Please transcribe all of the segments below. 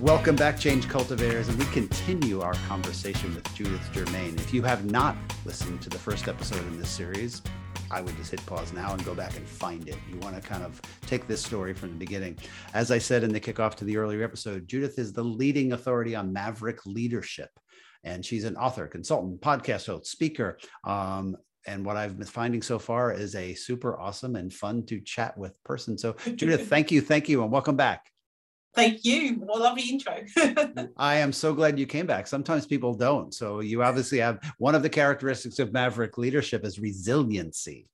Welcome back, Change Cultivators, and we continue our conversation with Judith Germain. If you have not listened to the first episode in this series, I would just hit pause now and go back and find it. You want to kind of take this story from the beginning. As I said in the kickoff to the earlier episode, Judith is the leading authority on maverick leadership. And she's an author, consultant, podcast host, speaker. Um, and what I've been finding so far is a super awesome and fun to chat with person. So, Judith, thank you, thank you, and welcome back. Thank you. What a lovely intro. I am so glad you came back. Sometimes people don't. So you obviously have one of the characteristics of maverick leadership is resiliency.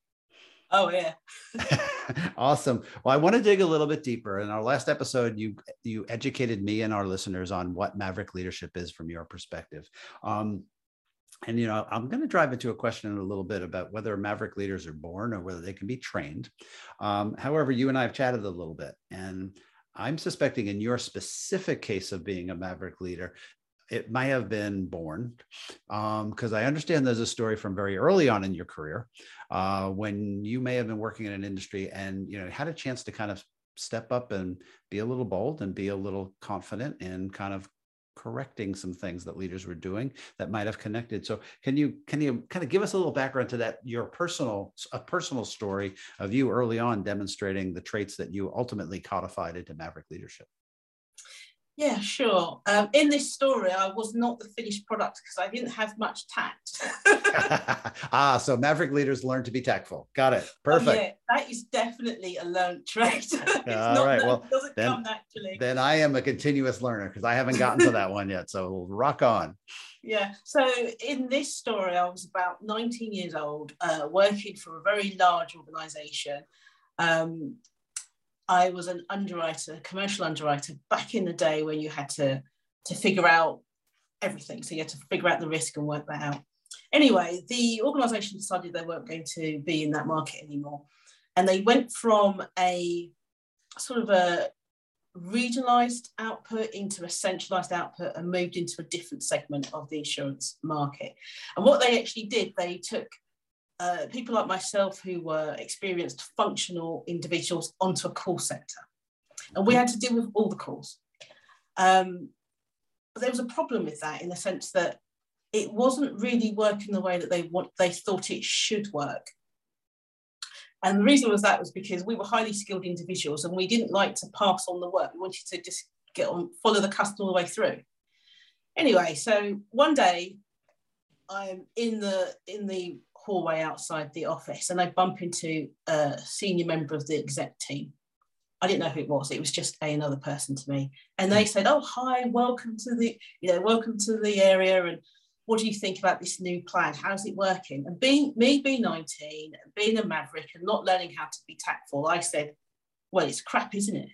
Oh yeah. awesome. Well, I want to dig a little bit deeper. In our last episode, you you educated me and our listeners on what maverick leadership is from your perspective. Um, and you know, I'm going to drive into a question in a little bit about whether maverick leaders are born or whether they can be trained. Um, however, you and I have chatted a little bit, and I'm suspecting in your specific case of being a maverick leader, it might have been born because um, I understand there's a story from very early on in your career uh, when you may have been working in an industry and you know had a chance to kind of step up and be a little bold and be a little confident and kind of correcting some things that leaders were doing that might have connected. So can you can you kind of give us a little background to that your personal a personal story of you early on demonstrating the traits that you ultimately codified into maverick leadership yeah, sure. Um, in this story, I was not the finished product because I didn't have much tact. ah, so Maverick leaders learn to be tactful. Got it. Perfect. Oh, yeah, that is definitely a learned trait. All right. Well, doesn't then, come naturally. Then I am a continuous learner because I haven't gotten to that one yet. So we'll rock on. Yeah. So in this story, I was about 19 years old, uh, working for a very large organization. Um, I was an underwriter, commercial underwriter back in the day when you had to to figure out everything. So you had to figure out the risk and work that out. Anyway, the organisation decided they weren't going to be in that market anymore, and they went from a sort of a regionalized output into a centralized output and moved into a different segment of the insurance market. And what they actually did, they took uh, people like myself who were experienced functional individuals onto a call center. And we had to deal with all the calls. Um, but there was a problem with that in the sense that it wasn't really working the way that they want they thought it should work. And the reason was that was because we were highly skilled individuals and we didn't like to pass on the work. We wanted to just get on, follow the customer all the way through. Anyway, so one day I'm in the in the hallway outside the office and I bump into a senior member of the exec team. I didn't know who it was. It was just a, another person to me. And they hmm. said, Oh, hi, welcome to the, you know, welcome to the area. And what do you think about this new plan? How's it working? And being me being 19, being a maverick and not learning how to be tactful, I said, Well, it's crap, isn't it?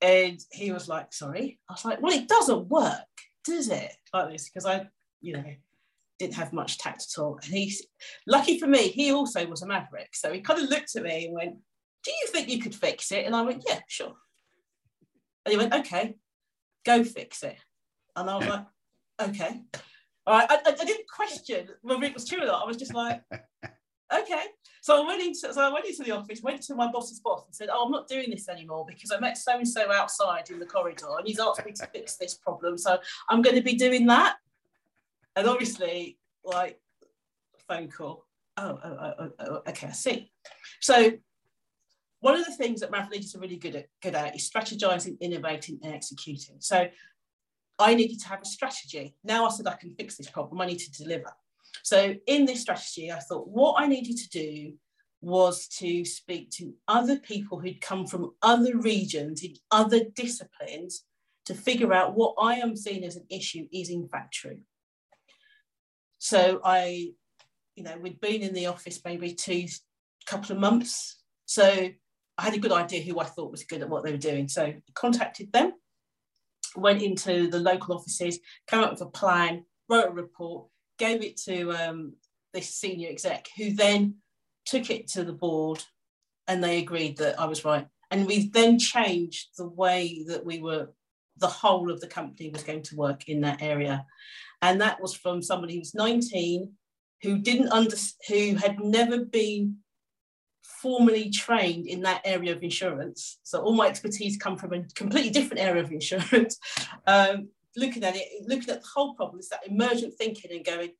And he was like, Sorry. I was like, Well, it doesn't work, does it? Like this, because I, you know, didn't have much tact at all. And he's lucky for me, he also was a maverick. So he kind of looked at me and went, Do you think you could fix it? And I went, Yeah, sure. And he went, Okay, go fix it. And I was like, Okay. All right. I, I, didn't question whether it was true or not. I was just like, okay. So I went into so I went into the office, went to my boss's boss and said, Oh, I'm not doing this anymore because I met so-and-so outside in the corridor and he's asked me to fix this problem. So I'm going to be doing that. And obviously, like phone call. Oh, oh, oh, oh, oh okay, I see. So one of the things that math leaders are really good at, good at is strategizing, innovating, and executing. So I needed to have a strategy. Now I said I can fix this problem. I need to deliver. So in this strategy, I thought what I needed to do was to speak to other people who'd come from other regions in other disciplines to figure out what I am seeing as an issue is in fact true. So I, you know, we'd been in the office maybe two couple of months. So I had a good idea who I thought was good at what they were doing. So I contacted them, went into the local offices, came up with a plan, wrote a report, gave it to um, this senior exec, who then took it to the board, and they agreed that I was right. And we then changed the way that we were, the whole of the company was going to work in that area. And that was from somebody who was 19, who didn't under, who had never been formally trained in that area of insurance. So all my expertise come from a completely different area of insurance. Um, looking at it, looking at the whole problem, is that emergent thinking and going,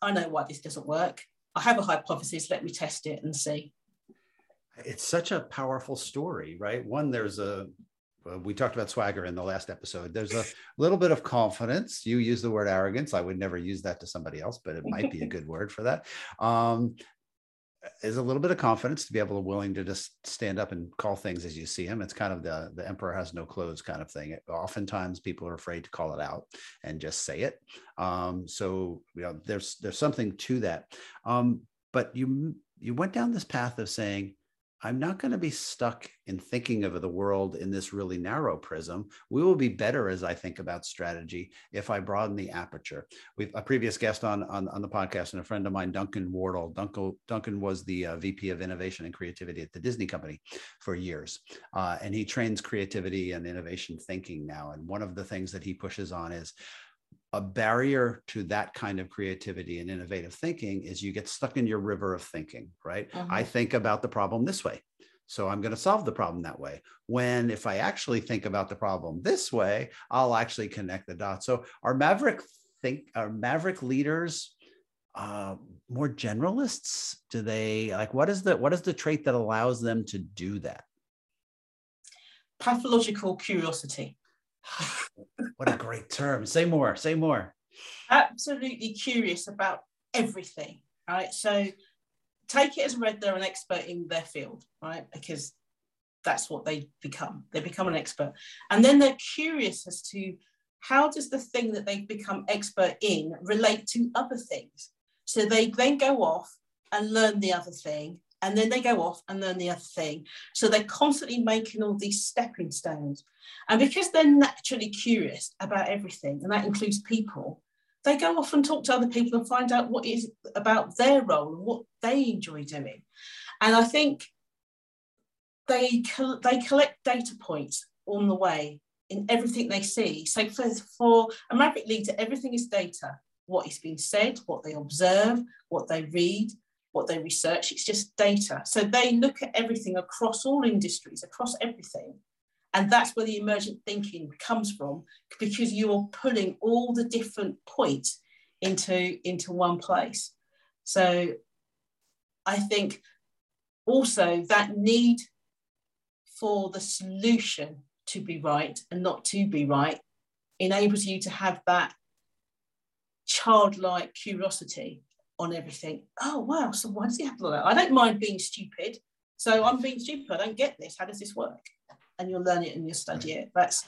I know why this doesn't work. I have a hypothesis, let me test it and see. It's such a powerful story, right? One, there's a we talked about swagger in the last episode. There's a little bit of confidence. You use the word arrogance. I would never use that to somebody else, but it might be a good word for that. Um, is a little bit of confidence to be able to willing to just stand up and call things as you see them. It's kind of the the emperor has no clothes kind of thing. It, oftentimes people are afraid to call it out and just say it. Um, so you know, there's there's something to that. Um, but you you went down this path of saying, I'm not going to be stuck in thinking of the world in this really narrow prism. We will be better as I think about strategy if I broaden the aperture. We've a previous guest on on, on the podcast and a friend of mine, Duncan Wardle. Duncan, Duncan was the uh, VP of Innovation and Creativity at the Disney Company for years, uh, and he trains creativity and innovation thinking now. And one of the things that he pushes on is a barrier to that kind of creativity and innovative thinking is you get stuck in your river of thinking, right? Uh-huh. I think about the problem this way. So I'm going to solve the problem that way. When if I actually think about the problem this way, I'll actually connect the dots. So our maverick think our maverick leaders uh, more generalists? Do they like what is the what is the trait that allows them to do that? Pathological curiosity. what a great term. Say more, say more. Absolutely curious about everything, right? So take it as read they're an expert in their field, right? Because that's what they become. They become an expert. And then they're curious as to how does the thing that they've become expert in relate to other things? So they then go off and learn the other thing and then they go off and learn the other thing. So they're constantly making all these stepping stones. And because they're naturally curious about everything, and that includes people, they go off and talk to other people and find out what is about their role and what they enjoy doing. And I think they, they collect data points on the way in everything they see. So for, for a Maverick leader, everything is data. What is being said, what they observe, what they read, what they research, it's just data. So they look at everything across all industries, across everything. And that's where the emergent thinking comes from, because you're pulling all the different points into, into one place. So I think also that need for the solution to be right and not to be right enables you to have that childlike curiosity on everything. Oh, wow. So why does he have to that? I don't mind being stupid. So I'm being stupid. I don't get this. How does this work? And you'll learn it and you'll study it. That's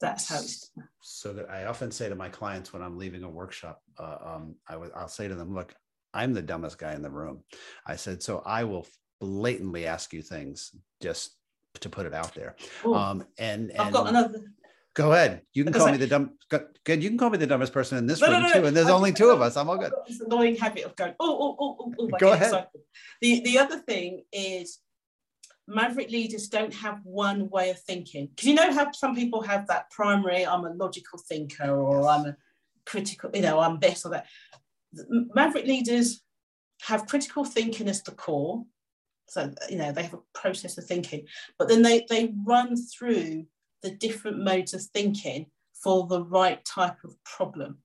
that's how it's done. so that I often say to my clients when I'm leaving a workshop, uh, um, I would I'll say to them, look, I'm the dumbest guy in the room. I said, so I will blatantly ask you things just to put it out there. Um, and, and I've got another Go ahead. You can call me the dumb. Good. You can call me the dumbest person in this no, room no, no, too. And there's only two of us. I'm all good. This annoying habit of going. Oh, oh, oh, oh. oh Go ahead. The the other thing is, maverick leaders don't have one way of thinking. Because you know how some people have that primary. I'm a logical thinker, or I'm a critical. You know, I'm this or that. Maverick leaders have critical thinking as the core. So you know they have a process of thinking, but then they they run through the different modes of thinking for the right type of problem.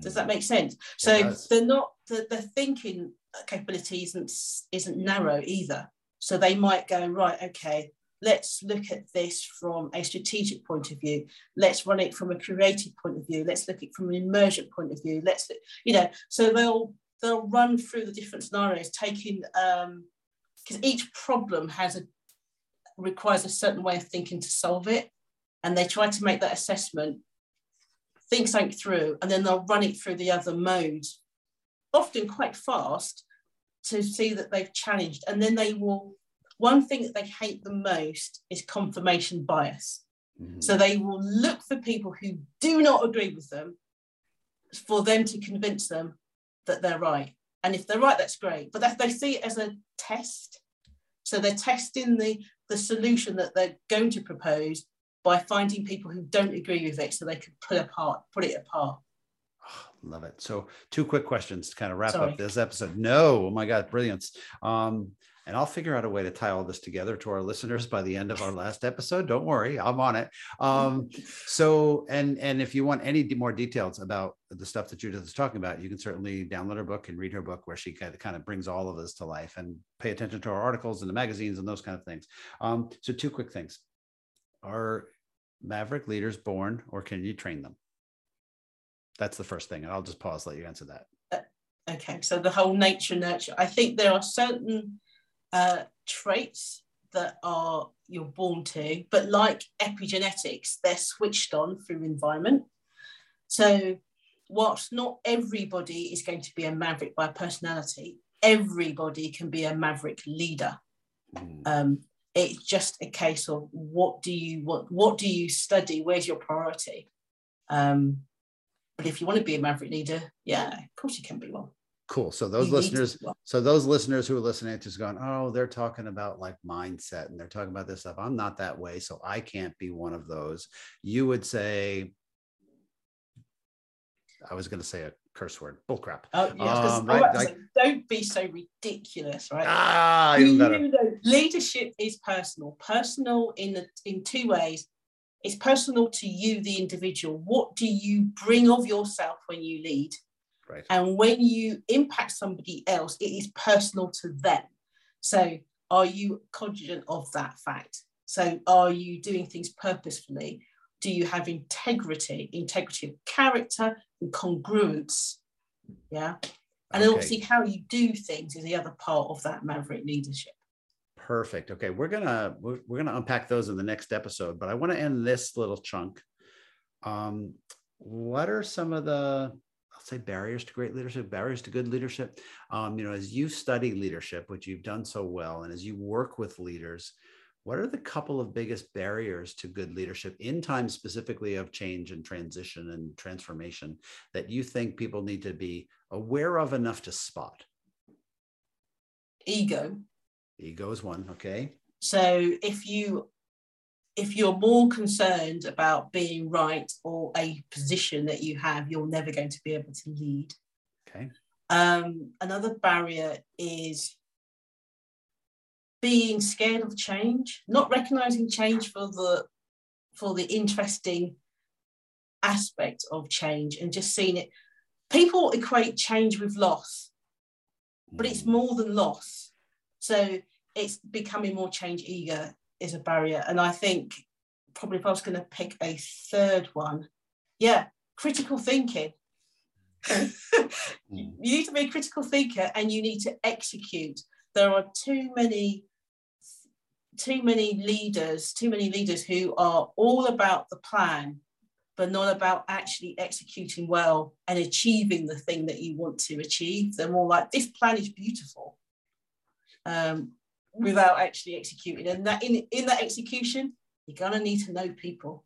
Does that hmm. make sense? So they're not the, the thinking capability isn't isn't narrow either. So they might go right, okay, let's look at this from a strategic point of view. Let's run it from a creative point of view. Let's look at it from an emergent point of view. Let's you know. So they'll they'll run through the different scenarios, taking because um, each problem has a requires a certain way of thinking to solve it and they try to make that assessment, think something through, and then they'll run it through the other mode, often quite fast, to see that they've challenged. And then they will, one thing that they hate the most is confirmation bias. Mm-hmm. So they will look for people who do not agree with them for them to convince them that they're right. And if they're right, that's great. But that, they see it as a test. So they're testing the, the solution that they're going to propose by finding people who don't agree with it so they can pull apart, put it apart. Love it. So, two quick questions to kind of wrap Sorry. up this episode. No, oh my God, brilliance. Um, and I'll figure out a way to tie all this together to our listeners by the end of our last episode. Don't worry, I'm on it. Um, so, and and if you want any more details about the stuff that Judith is talking about, you can certainly download her book and read her book, where she kind of, kind of brings all of this to life and pay attention to our articles and the magazines and those kind of things. Um, so, two quick things: Are Maverick leaders born, or can you train them? That's the first thing, and I'll just pause, let you answer that. Okay, so the whole nature nurture. I think there are certain uh, traits that are you're born to, but like epigenetics, they're switched on through environment. So, whilst not everybody is going to be a maverick by personality, everybody can be a maverick leader. Mm, Um, it's just a case of what do you what what do you study? Where's your priority? Um, but if you want to be a maverick leader, yeah, of course you can be one. Cool. So those You listeners, so those listeners who are listening to going, oh, they're talking about like mindset and they're talking about this stuff. I'm not that way, so I can't be one of those. You would say, I was going to say a curse word, bullcrap. Oh, 'cause Um, right, like- say, don't be so ridiculous, right? Ah, You know, leadership is personal. Personal in the, in two ways. It's personal to you, the individual. What do you bring of yourself when you lead? Right. And when you impact somebody else, it is personal to them. So, are you cognizant of that fact? So, are you doing things purposefully? Do you have integrity, integrity of character and congruence? Yeah. And Okay. obviously, how you do things is the other part of that maverick leadership. Perfect. Okay, we're gonna we're, we're gonna unpack those in the next episode, but I want to end this little chunk. Um, what are some of the I'll say barriers to great leadership, barriers to good leadership? Um, you know, as you study leadership, which you've done so well, and as you work with leaders, what are the couple of biggest barriers to good leadership in times specifically of change and transition and transformation that you think people need to be aware of enough to spot? Ego. Ego is one, okay. So if you if you're more concerned about being right or a position that you have, you're never going to be able to lead. Okay. Um, another barrier is being scared of change, not recognizing change for the for the interesting aspect of change and just seeing it. People equate change with loss, but it's Mm. more than loss. So it's becoming more change eager is a barrier. And I think probably if I was going to pick a third one, yeah, critical thinking. you need to be a critical thinker and you need to execute. There are too many too many leaders, too many leaders who are all about the plan, but not about actually executing well and achieving the thing that you want to achieve. They're more like this plan is beautiful, um, without actually executing. And that in in that execution, you're gonna need to know people.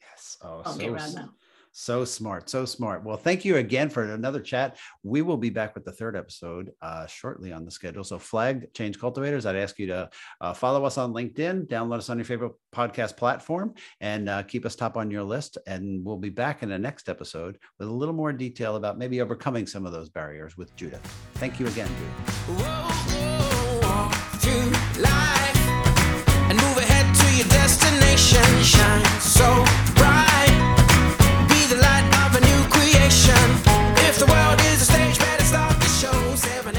Yes. Oh, Can't so, get around that. So smart. So smart. Well, thank you again for another chat. We will be back with the third episode uh, shortly on the schedule. So, flagged change cultivators, I'd ask you to uh, follow us on LinkedIn, download us on your favorite podcast platform, and uh, keep us top on your list. And we'll be back in the next episode with a little more detail about maybe overcoming some of those barriers with Judith. Thank you again, Judith. Whoa, whoa, If the world is a stage, better start the show. Seven.